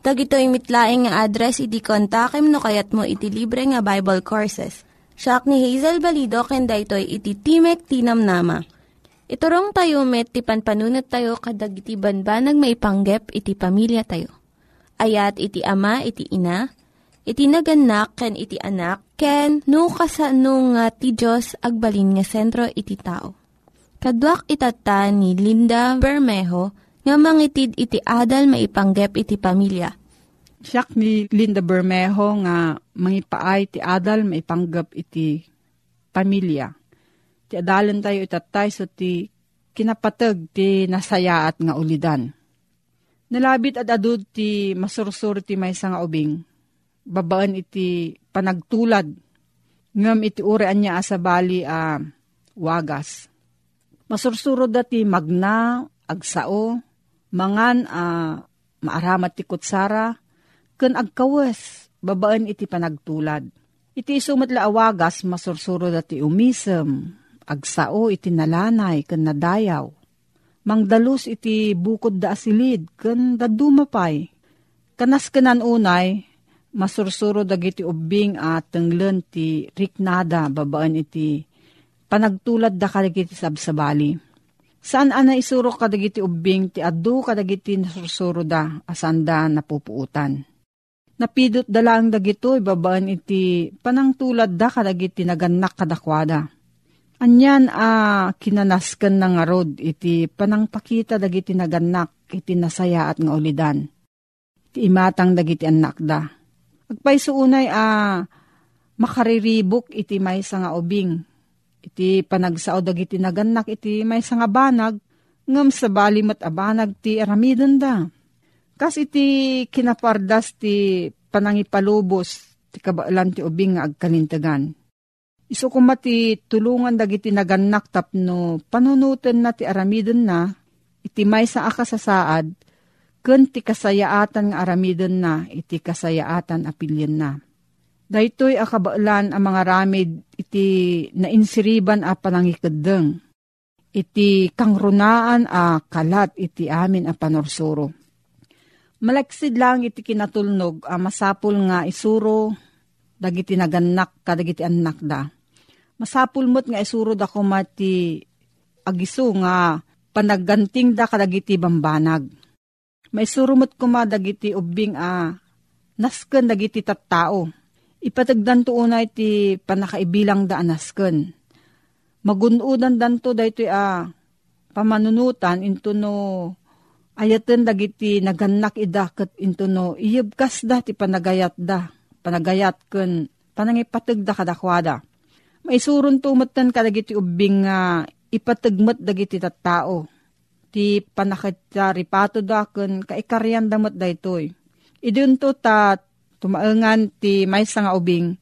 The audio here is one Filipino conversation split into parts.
Tag ito'y mitlaing nga address, iti kontakem no kayat mo iti libre nga Bible Courses. Siya ni Hazel Balido, kenda ito'y iti Timek Tinam Nama. Iturong tayo met, ti panpanunat tayo kadag iti banbanag maipanggep iti pamilya tayo. Ayat iti ama, iti ina, iti naganak, ken iti anak, ken no kasano nga ti Diyos agbalin nga sentro iti tao. Kaduak itata ni Linda Bermejo, nga mangitid iti adal maipanggep iti pamilya. Siyak ni Linda Bermejo nga mangipaay ti adal maipanggap iti pamilya. Ti adalan tayo itatay so ti kinapatag ti nasayaat nga ulidan. Nalabit at adud ti masursur ti may nga ubing. Babaan iti panagtulad. Ngam iti urean niya asabali a uh, wagas. Masursuro dati magna, agsao, mangan a uh, maaramat ti kutsara, ken agkawes, babaan iti panagtulad. Iti isumat awagas, masursuro dati umisem, agsao iti nalanay, ken nadayaw. Mangdalus iti bukod da asilid, ken dadumapay. Kanas kenan unay, masursuro dagiti ubing at tenglen ti riknada, babaan iti panagtulad da kadagiti sabsabali. Saan ana isuro kadagiti ubing ti addu kadagiti nasursuro da asanda napupuutan. Napidot da lang dagito ibabaan iti panangtulad da kadagiti naganak kadakwada. Anyan a ah, kinanaskan ng arod iti panangpakita dagiti naganak iti nasaya at nga ulidan. Iti imatang dagiti anak da. Agpayso unay a ah, makariribok iti may nga ubing iti panagsao dagiti naganak iti may nga banag, ngam sa balimat abanag ti aramidon da. Kas iti kinapardas ti panangipalubos ti kabaalan ti ubing nga agkalintagan. Iso kumati tulungan dagiti naganak tapno panunutan na ti aramidon na, iti may sa akasasaad, ken ti kasayaatan nga aramidon na, iti kasayaatan apilyan na Daytoy akabaalan ang mga ramid iti nainsiriban a panangikadeng. Iti kangrunaan a kalat iti amin a panorsuro. Malaksid lang iti kinatulnog a masapul nga isuro dagiti naganak kadagiti anak da. Masapul mo't nga isuro da kumati agiso nga panagganting da kadagiti bambanag. Maisuro mo't kuma dagiti ubing a nasken dagiti tattao Ipatagdan to unay ti panakaibilang da anasken. Magunudan dan to dahito a pamanunutan into no ayaten dagiti naganak idaket into no iyabkas da ti panagayat da. Panagayat ken panangipatag da kadakwada. Maisuron tumatan kadagiti ubing nga ipatagmat dagiti tattao. Ti panakita ripato daken kaikaryan damat daytoy. Idun to ta tumaengan ti maysa nga ubing.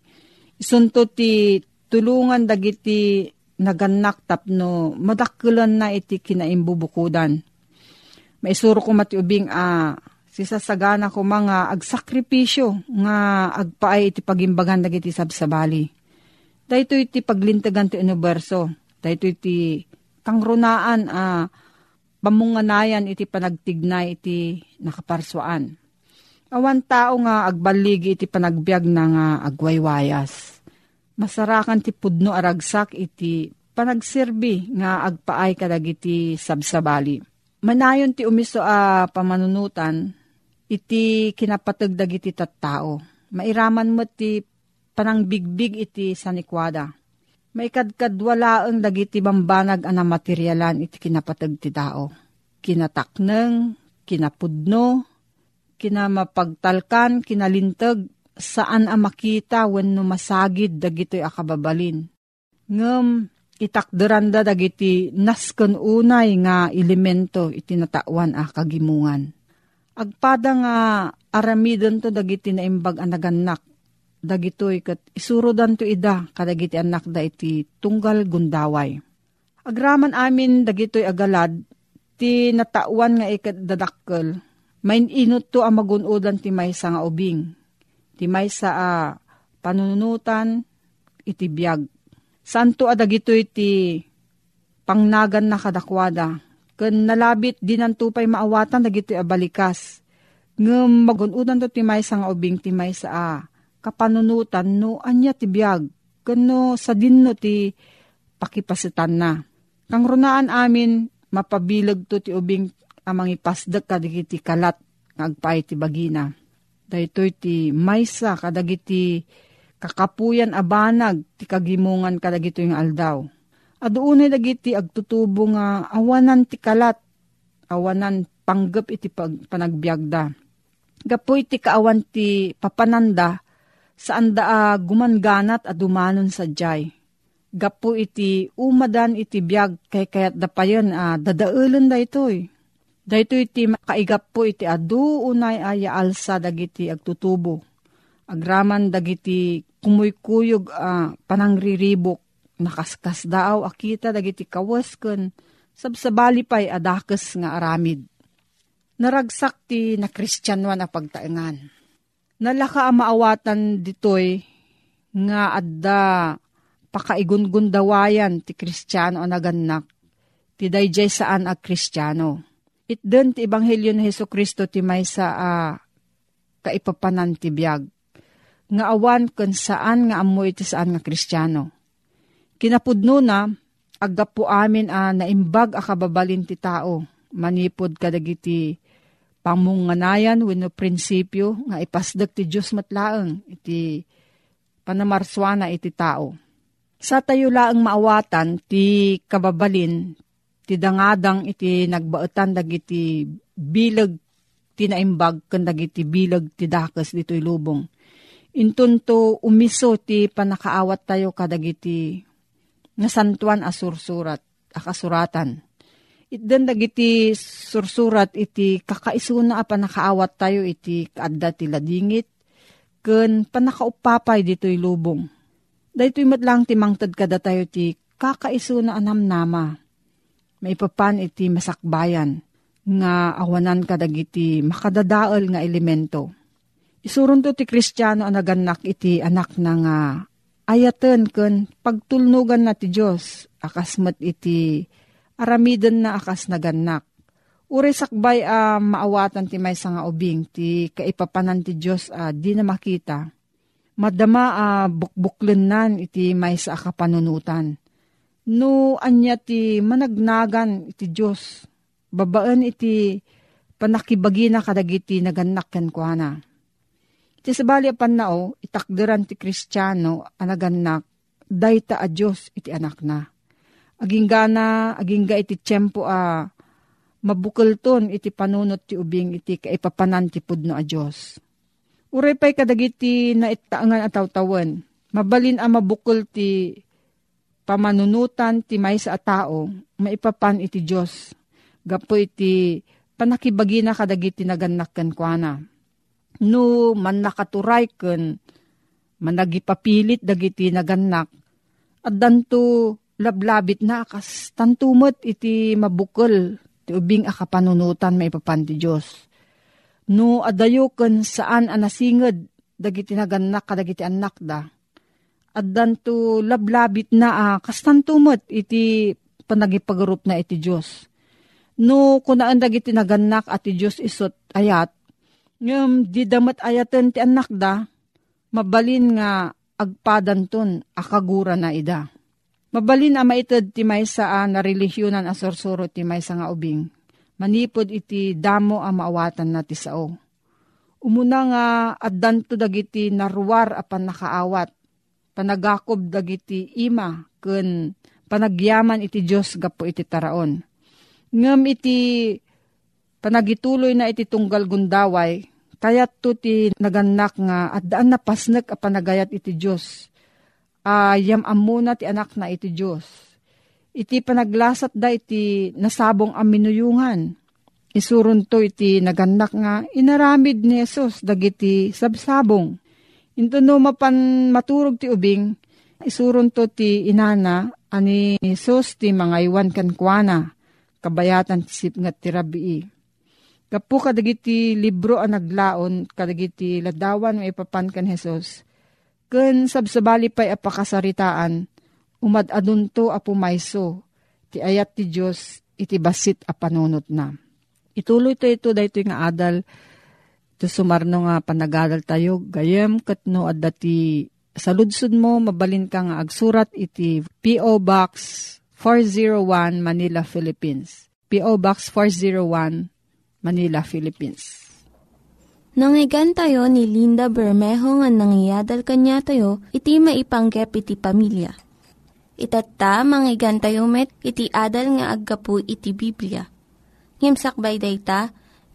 Isunto ti tulungan dagiti naganak tapno madakkelan na iti kinaimbubukudan. Maisuro ko mati ubing a ah, sisasagana ko mga agsakripisyo nga agpaay iti pagimbagan dagiti sabsabali. Dahito iti paglintagan ti universo. Dahito iti kangrunaan a ah, pamunganayan iti panagtignay iti nakaparswaan. Awan tao nga agbaligi iti panagbiag na nga agwaywayas. Masarakan ti pudno aragsak iti panagserbi nga agpaay kadagiti sabsabali. Manayon ti umiso a pamanunutan iti kinapatagdag iti tattao. Mairaman mo ti panangbigbig iti sanikwada. Maikadkadwalaang dagiti bambanag ana materyalan iti kinapatag ti tao. Kinatakneng, kinapudno, kinamapagtalkan, kinalintag, saan a makita when no masagid dagitoy akababalin. Ngem, itakderanda dagiti nasken unay nga elemento iti natawan a kagimungan Agpada nga aramidon to dagiti na imbag anaganak. Dagitoy kat isurodan to ida kadagiti anak da iti tunggal gundaway. Agraman amin dagitoy agalad ti natawan nga ikat dadakkel. Main inot to ang magunodan ti maysa nga ubing. Ti maysa a panunutan iti biyag. Santo adagitoy ti pangnagan na kadakwada Kan nalabit dinantupay maawatan dagiti abalikas. Ngem magunudan to timay sa nga ubing timay sa a. Kapanunutan no anya ti biyag. Kano sa dinno ti pakipasitan na. Kang runaan amin mapabilag to ti ubing amang ipasdag kadagiti kalat ngagpay ti bagina. Daytoy ti maysa kadagiti kakapuyan abanag ti kagimungan kadagito yung aldaw Aduunay dagiti agtutubo nga awanan ti kalat, awanan panggap iti pag, panagbiagda. Gapo iti kaawan ti papananda, saan da uh, gumanganat a dumanon sa jay. Gapo iti umadan iti biag kay kayat da pa yun, uh, dadaulan da itoy. Dahito iti kaigap po iti adu unay aya alsa dagiti agtutubo. Agraman dagiti kumuykuyog uh, panangriribok nakaskas daaw akita dagiti kawas ken sabsabali pay adakes nga aramid. Naragsak ti na kristyanwan a pagtaengan. Nalaka maawatan ditoy nga adda pakaigungundawayan ti kristyano a naganak ti dayjay saan a kristyano. Itden ti Ebanghelyo ni Heso Kristo ti maysa a kaipapanan ti biyag. Nga awan kun saan nga amoy ti saan nga kristyano Kinapudno na, aggapo amin a naimbag a kababalin ti tao, manipod kadagiti pamunganayan wenno prinsipyo nga ipasdag ti Diyos matlaeng iti panamarswana iti tao. Sa tayo laang maawatan ti kababalin ti dangadang iti nagbaetan dagiti bilag ti naimbag ken dagiti bilag ti dakes ditoy lubong. Intunto umiso ti panakaawat tayo kadagiti nga santuan a sursurat, a kasuratan. Itden dagiti sursurat iti kakaisuna a panakaawat tayo iti kaadda ti ladingit, ken panakaupapay dito'y lubong. Dahito'y matlang ti mangtad kada tayo ti kakaisuna anam nama. Maipapan iti masakbayan nga awanan kadagiti makadadaol nga elemento. Isurun to ti kristyano ang naganak iti anak na nga ayaten ken pagtulnugan na ti Diyos akasmat iti aramiden na akas naganak. Uri sakbay a uh, maawatan ti may nga ubing ti kaipapanan ti Diyos uh, di na makita. Madama a uh, bukbuklen nan iti may sa akapanunutan. No anya ti managnagan iti Diyos. Babaan iti panakibagi na kadagiti naganak ken kuana Ti sabali apan nao, itakderan ti kristyano, anaganak, dayta a Diyos iti anak na. Aging gana, aging ga iti tiyempo a mabukal ton iti panunot ti ubing iti kaipapanan ti pudno a Diyos. Uray pa'y kadagiti na itaangan at tawtawan. Mabalin a mabukol ti pamanunutan ti may sa tao, maipapan iti Diyos. Gapo iti panakibagi na kadagiti naganak ken kuana. No man nakaturay ken managipapilit dagiti naganak at danto lablabit na kas tantumot iti mabukol ti ubing akapanunutan maipapan ti Diyos. No adayo ken saan anasinged dagiti naganak kadagiti anak da. At danto lablabit na ah, kas tantumot iti panagipagarup na iti Diyos No, kunaan dagiti naganak at ti Diyos isot ayat, ngam di damat ayaten ti anak da, mabalin nga agpadan ton akagura na ida. Mabalin a maitad ti maysa a na religyonan a sorsuro ti maysa nga ubing. Manipod iti damo a maawatan na ti sao. Umuna nga addanto dagiti naruwar a panakaawat. Panagakob dagiti ima ken panagyaman iti Diyos gapo iti taraon ngem iti panagituloy na iti tunggal gundaway, kayat to ti naganak nga at daan na pasnek a panagayat iti Diyos. Ayam uh, amuna ti anak na iti Diyos. Iti panaglasat da iti nasabong aminuyungan. Isurun to iti naganak nga inaramid ni Jesus dagiti sabsabong. Into no mapan maturog ti ubing, isurun to ti inana ani Jesus ti mga iwan kankwana kabayatan sip nga tirabii. Kapu kadagiti libro ang naglaon, kadagiti ladawan may papan kan Jesus. Ken sabsabali pa'y apakasaritaan, umad adunto apumayso, ti ayat ti Diyos iti basit a panunot na. Ituloy to ito dahito nga adal, to sumarno nga panagadal tayo, gayem katno at dati saludsud mo, mabalin ka nga agsurat iti P.O. Box 401 Manila, Philippines. P.O. Box 401 Manila, Philippines. Nangyigan tayo ni Linda Bermejo nga nangyadal kanya tayo, iti maipanggep iti pamilya. Itatta, manggigan tayo met, iti adal nga aggapu iti Biblia. Ngimsakbay day ta,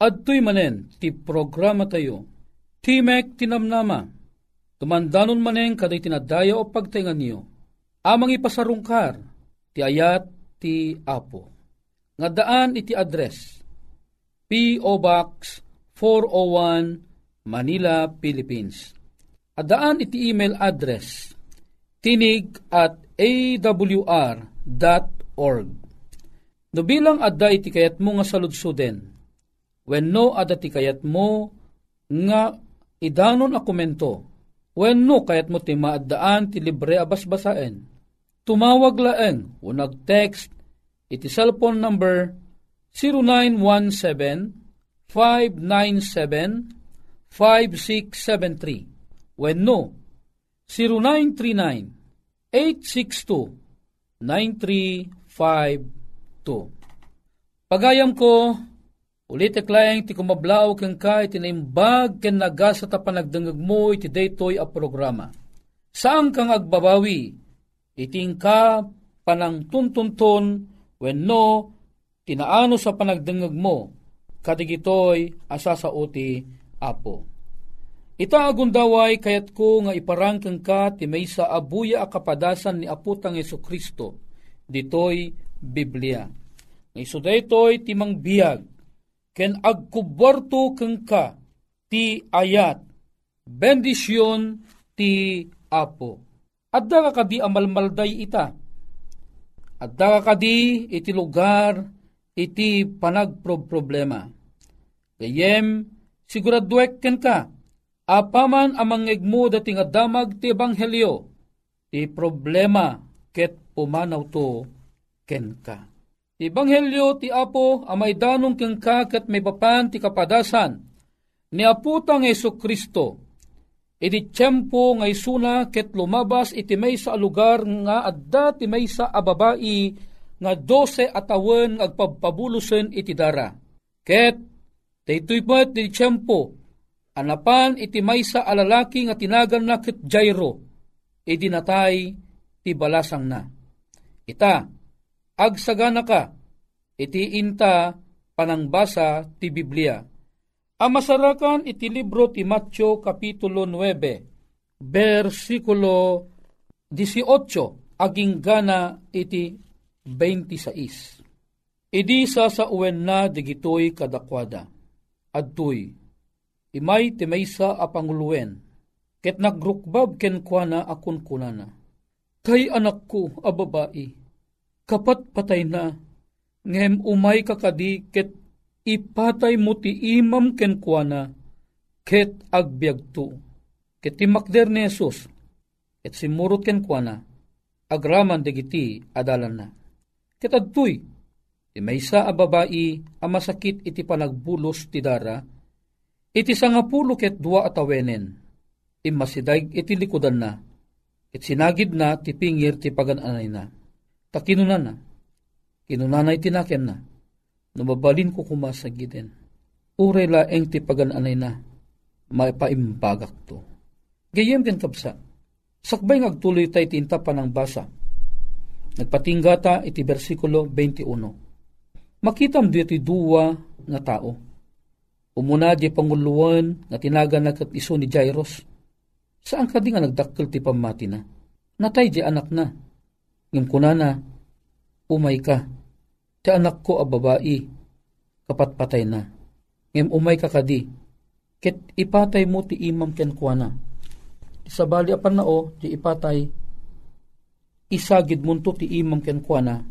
At tuy manen, ti programa tayo, Timek Tinamnama, tumandanon manen kaday tinadaya o pagtaingan niyo, amang ipasarungkar, ti ayat ti Apo. Nga daan iti address P.O. Box 401 Manila, Philippines. Adaan iti email address tinig at awr.org. No bilang adda iti kayat mo nga saludsuden, when no adda ti kayat mo nga idanon a komento, when no kayat mo ti maadaan ti libre abasbasaen, Tumawag laeng o nag-text iti cellphone number 0917-597-5673 when no 0939-862-9352 Pagayam ko, ulit eklayang ti kumablaw kang ka iti naimbag ken nagasa ta panagdangag mo iti daytoy a programa. Saan kang agbabawi iting ka panang tuntunton wenno tinaano sa panagdengeg mo kadigitoy asa sa uti apo. Ita agundaway kayat ko nga iparangkang ka ti may sa abuya a kapadasan ni aputang Yesu Kristo ditoy Biblia. Nga iso daytoy ti biyag ken agkuborto keng ka ti ayat bendisyon ti apo Adda ka kadi amalmalday ita. Adda ka kadi iti lugar iti panagproblema. Gayem, siguraduek ken ka, apaman amangeg mo dating adamag ti ebanghelyo, ti problema ket pumanaw to ken ka. Ti ebanghelyo ti Apo amay danong ken ka ket may papan ti kapadasan ni aputang Yesu Kristo Iti tiyempo ngay suna ket lumabas iti may sa lugar nga adda ti may sa ababai nga dose atawen agpabpabulosen iti dara. Ket daytoy pat iti tiyempo anapan iti may sa alalaki nga tinagan na ket Jairo iti natay ti balasang na. Ita, agsagana ka, iti inta panangbasa ti Biblia Amasarakan iti libro ti Matyo Kapitulo 9, versikulo 18, aging gana iti 26. Idi sa sa uwen na digitoy kadakwada. Adtoy, imay ti maysa a panguluwen, ket nagrukbab ken kuana akun kunana. Kay anak ko a babae, kapat patay na, ngem umay kakadi ket ipatay mo ti imam ken kuana ket agbyagto ket ti makder ni Jesus ket simurot ken kuana agraman dagiti adalan na. Ket adtoy ti maysa a babae a masakit iti panagbulos ti dara iti sangapulo ket dua atawenen imasidag iti likudan na ket sinagid na ti pingir ti pagananay na takinunan na kinunanay tinakem na Numabalin ko kumasagiden. Uray laeng ti pagananay na, maipaimbagak to. Gayem din kapsa, sakbay ngagtuloy tay tinta pa ng basa. Nagpatinggata iti versikulo 21. Makitam di iti duwa nga tao. Umuna di panguluan nga tinaga na iso ni Jairus. Saan ka di nga nagdakkel ti pamati na? Natay di anak na. Ngim kunana, umay ka Ti anak ko a babae, kapatpatay na. Ngem umay kakadi, ket ipatay mo ti imam ken kuana. Sa bali apan na o, ti ipatay, isagid munto ti imam ken kuana,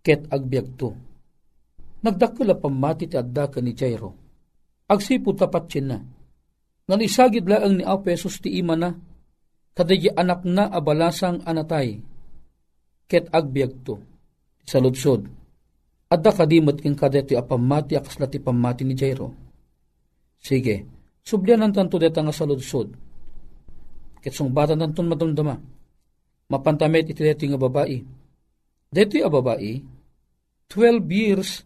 ket agbyag to. Nagdakula pamati ti adda ni Jairo. Agsipo tapat na. Ngan isagid laang ni Apesos ti ima na, kadagi anak na abalasang anatay, ket agbyag to. Sa lutsod, Adda kadimot king kadeti apamati akasla ti pamati ni Jairo. Sige, sublianan tanto deta nga saludsod. Kitsong bata tanton madumdama. Mapantamet iti deti nga babae. Deti a babae, 12 years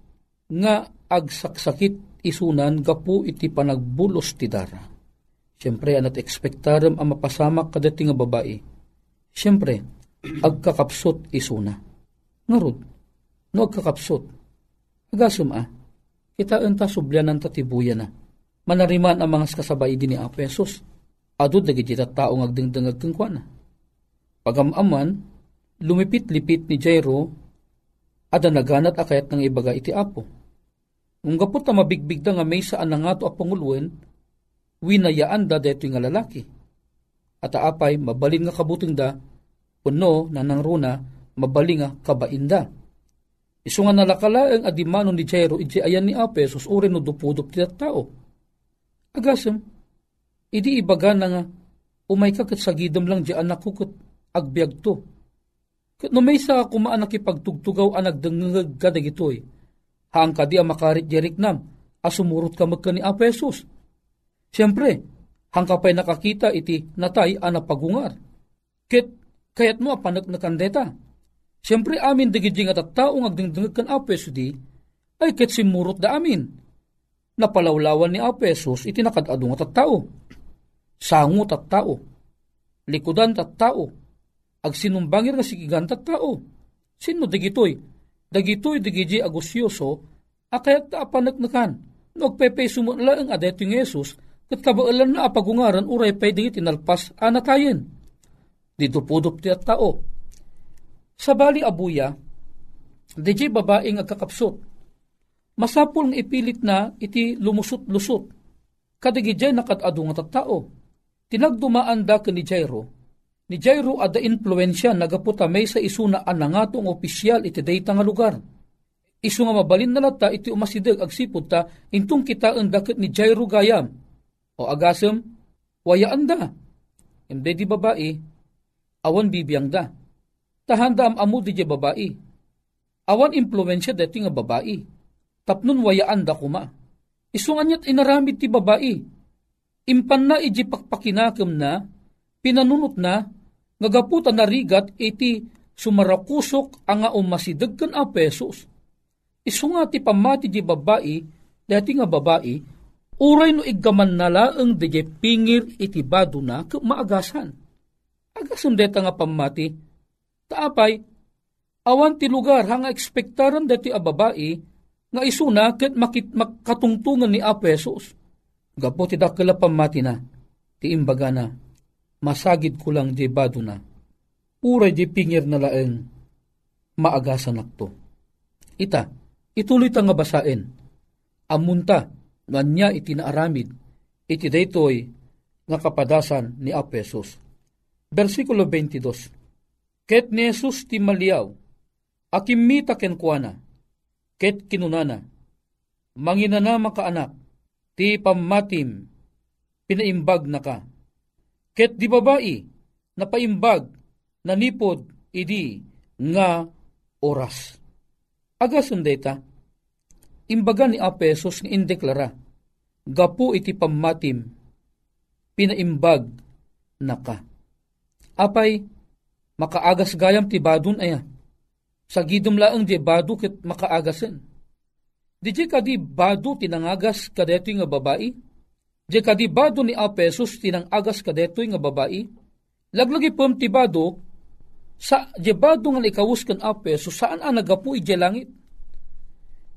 nga agsaksakit isunan gapu iti panagbulos ti dara. Siyempre, anat ekspektaram ang mapasamak kadati nga babae. Siyempre, agkakapsot isuna. Ngarod, no agkakapsot. Agasum ah, kita enta subyanan tatibuya na. Manariman ang mga kasabay din ni Apesos. Adod na gijita tao ngagdingdangag kang kwa na. Pagamaman, lumipit-lipit ni Jairo, ada naganat akayat ng ibaga iti apo. Nung gapot na mabigbig da nga may saan na nga to apangulwen, winayaan da deto nga lalaki. At aapay, mabalin nga kabuting da, puno na nang runa, mabalin nga kabainda Isu nga nalakalaeng adimano ni Jairo iti ayan ni Apesos uri no dupudup ti tao. Agasem, idi ibaga na nga, umay ka sagidam lang di anak ko kat agbyag to. Kat no may sa kumaan nakipagtugtugaw anag dengengag ka dagitoy. Haang ka di makarit jerik nam, asumurot ka magka ni Apesos. Siyempre, hang ka pa'y nakakita iti natay anapagungar. Ket, kayat mo apanak na kandeta Siyempre amin digidjing at tao agdingdingag kan Apeso di, ay ket simurot da amin. Napalawlawan ni Apesos iti nakadadong at tao. Sangot at tao. Likudan at tao. Agsinumbangir nga sigigan at tao. Sino digitoy? Dagitoy digiji agusyoso, akayat ta apanagnakan. Nagpepe sumunla ang adeto ng Yesus, kat kabaalan na apagungaran uray pay digit inalpas anatayin. Dito pudop ti at tao sa bali abuya, DJ babaeng agkakapsot. Masapul nga ipilit na iti lumusot-lusot. Kadigijay nakatado nga tattao. Tinagdumaan da ni Jairo. Ni Jairo ada influensya nagaputa may sa isuna anangatong opisyal iti dayta nga lugar. Isu nga mabalin na lata iti umasidag agsipod ta intong kita ang dakit ni Jairo gayam. O agasem, wayaan da. Hindi di babae, awan bibiyang da tahanda am amu di babae. Awan impluensya deti nga babae. Tapnon wayaan da kuma. Isungan niya't inaramid ti babae. impan na iji pakpakinakam na, pinanunot na, ngagaputan na rigat iti sumarakusok ang nga umasidag kan a pesos. Isu nga ti pamati di babae, dati nga babae, uray no igaman nala ang di pingir iti bado na maagasan. Agasan deta nga pamati, taapay, awan ti lugar hanga ekspektaran dati a babae, nga isuna ket makit makatungtungan ni a pesos. Gapo ti dakila pamati na, ti imbaga na, masagid ko lang di bado na uray di pingir na laeng maagasan akto. Ita, ituloy ta nga basain. Amunta, nanya iti naaramid, iti daytoy nga kapadasan ni Apesos. Versikulo 22. Ket ni Jesus ti maliaw, akimita ken kuana, ket kinunana, manginana makaanak, ti pamatim, pinaimbag na ka. Ket di babae, napaimbag nanipod idi nga oras. Agasun data, imbaga ni Apesos nga indeklara, gapu iti pamatim, pinaimbag na ka. Apay, makaagas gayam ti badun aya. Sa gidom laang di badu ket makaagasen. Di di kadi badu tinangagas kadetoy nga babae? Di kadi badu ni Apesos tinangagas kadetoy nga babae? Laglagi pum ti badu sa jebado nga ikawus kan apeso saan ang nagapu ije langit.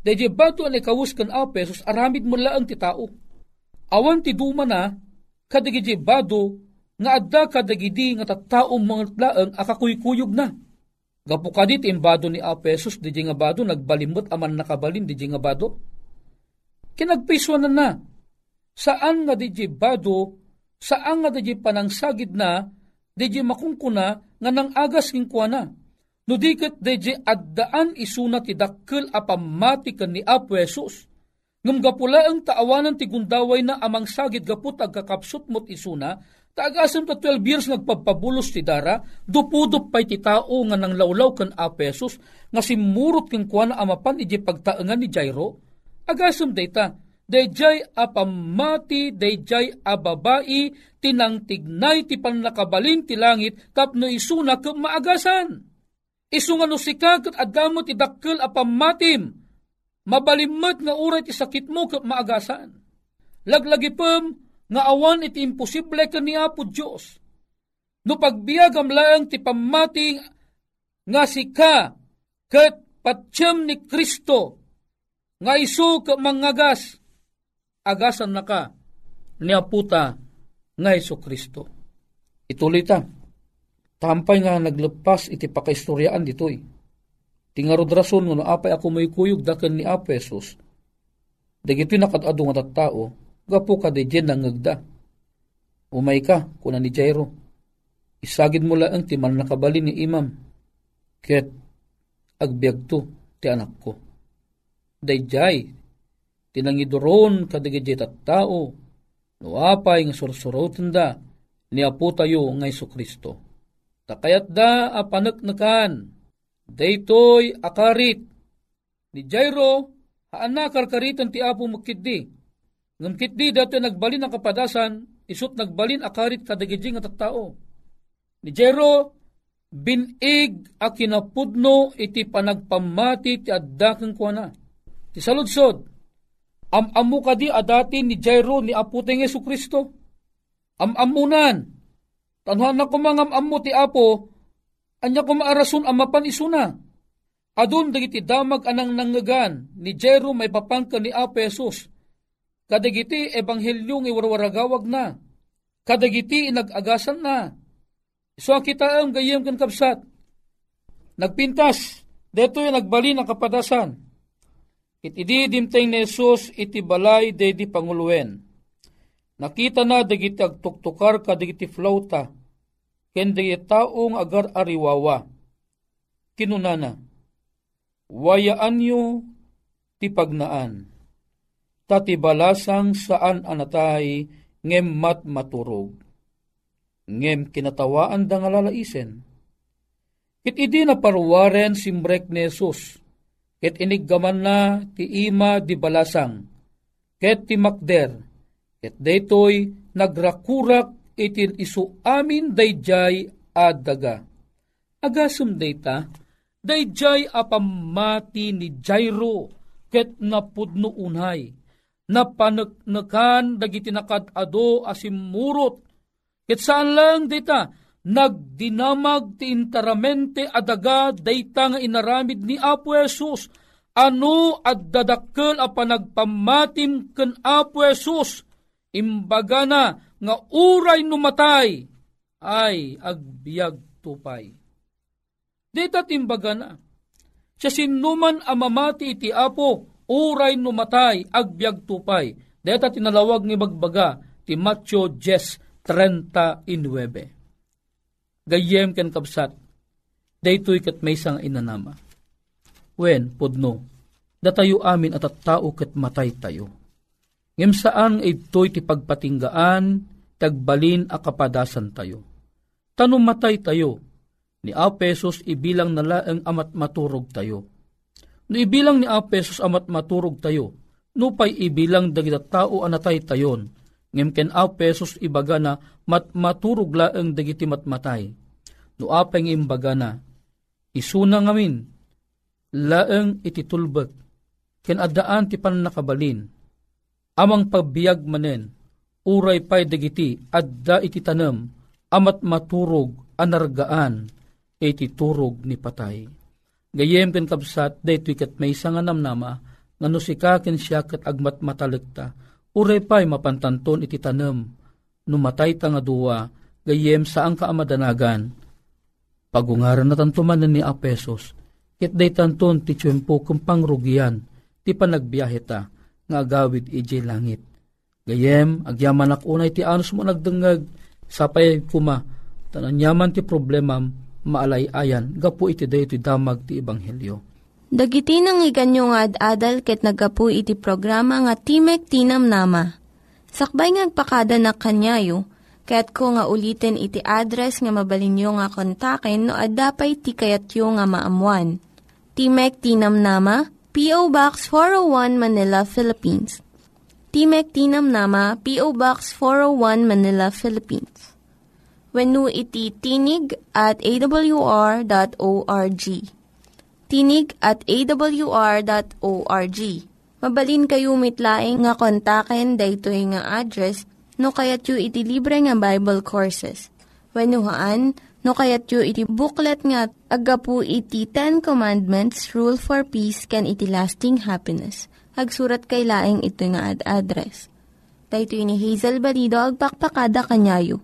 De jebado ang ikawus kan apeso aramid mo laang ti tao. Awan ti duma na kadagi jebado nga adda kadagidi nga tattaong mga laang akakuykuyog na. Gapu kadit imbado ni Apesos di nga bado nagbalimot aman nakabalin di nga bado. Kinagpiswanan na. Saan nga di bado, saan nga di panangsagid na, di makungkuna nga nang agas king kuana. No diket deje addaan isuna ti dakkel a pamati ni Apo Jesus. Ngam gapula ang taawanan ti gundaway na amang sagid gaput agkakapsot mot isuna, taagasan ta 12 years nagpapabulos ti dara, dupudup pay ti tao nga nang lawlaw kan Apo Jesus, nga simurot king kuana amapan ije pagtaengan ni Jairo, agasam data, dayjay apamati dayjay ababai tinangtignay ti panlakabalin ti langit tapno isuna ke maagasan. Isunga no sikag at adamo ti dakkel apamatim mabalimot nga uray ti sakit mo ke maagasan. Laglagi pem nga awan iti imposible ka ni Apo Diyos. No pagbiagam laang ti pamati nga sika ket patsyem ni Kristo nga isu ke mangagas agasan na ka ni aputa nga Iso Kristo. Ituloy ta. Tampay nga naglepas iti pakaistoryaan ditoy. Tingarod rason nga apay ako may kuyog daken ni Apesos. Dagito'y nakadado nga tattao, gapo ka de dyan nangagda. Umay ka, kuna ni Jairo. Isagid mo lang ti man nakabali ni imam. Ket, agbiag to, ti anak ko. Dayjay, tinangidoron kadigidjay tattao, no apay nga sursuroten da, ni apo tayo nga Iso Kristo. Takayat da apanaknakan, daytoy akarit, ni Jairo, haana karkaritan ti apo makiddi, ngam kitdi dato nagbalin ang kapadasan, isut nagbalin akarit kadagidjay nga tattao. Ni Jairo, binig a kinapudno iti panagpamati ti addakeng kuana. Ti saludsod, Am-amu kadi adati ni Jairo ni Aputeng Yesu Kristo. Am-amunan. Tanhan na kumangam amu ti Apo, anya kumaarason amapan isuna. Adun dagiti damag anang nangagan ni Jairo may papangka ni Apo Jesus. Kadagiti ebanghelyo ng iwarwaragawag na. Kadagiti inagagasan na. So kita ang gayem kan kapsat. Nagpintas, deto yung nagbali ng kapadasan Iti di dimteng ni Jesus iti balay de di panguluwen. Nakita na dagiti agtuktukar ka dagiti flauta, ken dagiti taong agar ariwawa. Kinunana, wayaan nyo ti pagnaan, tati balasang saan anatay ngem mat maturog. Ngem kinatawaan da nga lalaisen. It idi na parwaren simbrek ni Jesus, ket iniggaman na ti ima di balasang, ket ti makder, Ket daytoy nagrakurak itin isu amin dayjay adaga. Agasum dayta, dayjay apamati ni Jairo ket napudno unay. Napanagnakan dagiti nakadado asimurot. Ket saan lang dayta, nagdinamag ti interamente adaga dayta nga inaramid ni Apo Jesus ano at dadakkel a panagpamatim ken Apo Jesus imbaga na nga uray numatay ay agbiag tupay. Dita timbaga na, siya sinuman amamati iti apo, uray numatay, agbiag tupay. Dita tinalawag ni bagbaga, ti Matthew 10.39. Gayem ken kapsat, daytoy kat may sang inanama. Wen, podno, datayo amin at at tao kat matay tayo Ngem saan ito'y ti pagpatinggaan, tagbalin a kapadasan tayo. Tanong matay tayo, ni Apesos ibilang nala ang amat maturog tayo. No ibilang ni Apesos amat maturog tayo, no pa'y ibilang dagita tao anatay tayon, ngem ken Apesos ibaga na mat maturog laeng dagiti matmatay. No apeng imbaga na, isuna ngamin, laeng ititulbek, ken adaan ti panakabalin, amang pagbiag manen, uray pay dagiti, adda iti tanam, amat maturog, anargaan, iti turog ni patay. Gayem ken kapsat, daytoy kat may sanganam nama, nga no sikaken siya kat agmat matalikta, uray pay mapantanton iti tanam, numatay ta nga duwa, gayem saan ka amadanagan, pagungaran na tantuman ni Apesos, ket day tanton ti tiyempo kung pangrugian, ti panagbiyahe ta, nga agawid iji langit. Gayem, agyaman unay ti anos mo nagdengag, sapay kuma, tananyaman ti problema maalay-ayan, gapu iti dayo ti damag ti Ebanghelyo. Dagiti nang iganyo nga ad-adal ket nagapu iti programa nga Timek Tinam Nama. Sakbay ngagpakada na kanyayo, ket ko nga ulitin iti address nga mabalinyo nga kontaken no ad-dapay ti kayatyo nga maamuan. Timek Tinam Nama, P.O. Box 401 Manila, Philippines. Timek Tinam Nama, P.O. Box 401 Manila, Philippines. When iti tinig at awr.org. Tinig at awr.org. Mabalin kayo mitlaing nga kontaken daytoy nga address no kayat yu iti libre nga Bible Courses. When no kayat yu iti booklet nga agapu iti Ten Commandments, Rule for Peace, can iti lasting happiness. Hagsurat kay laing ito nga ad address. Dahito ni Hazel Balido, agpakpakada kanyayo.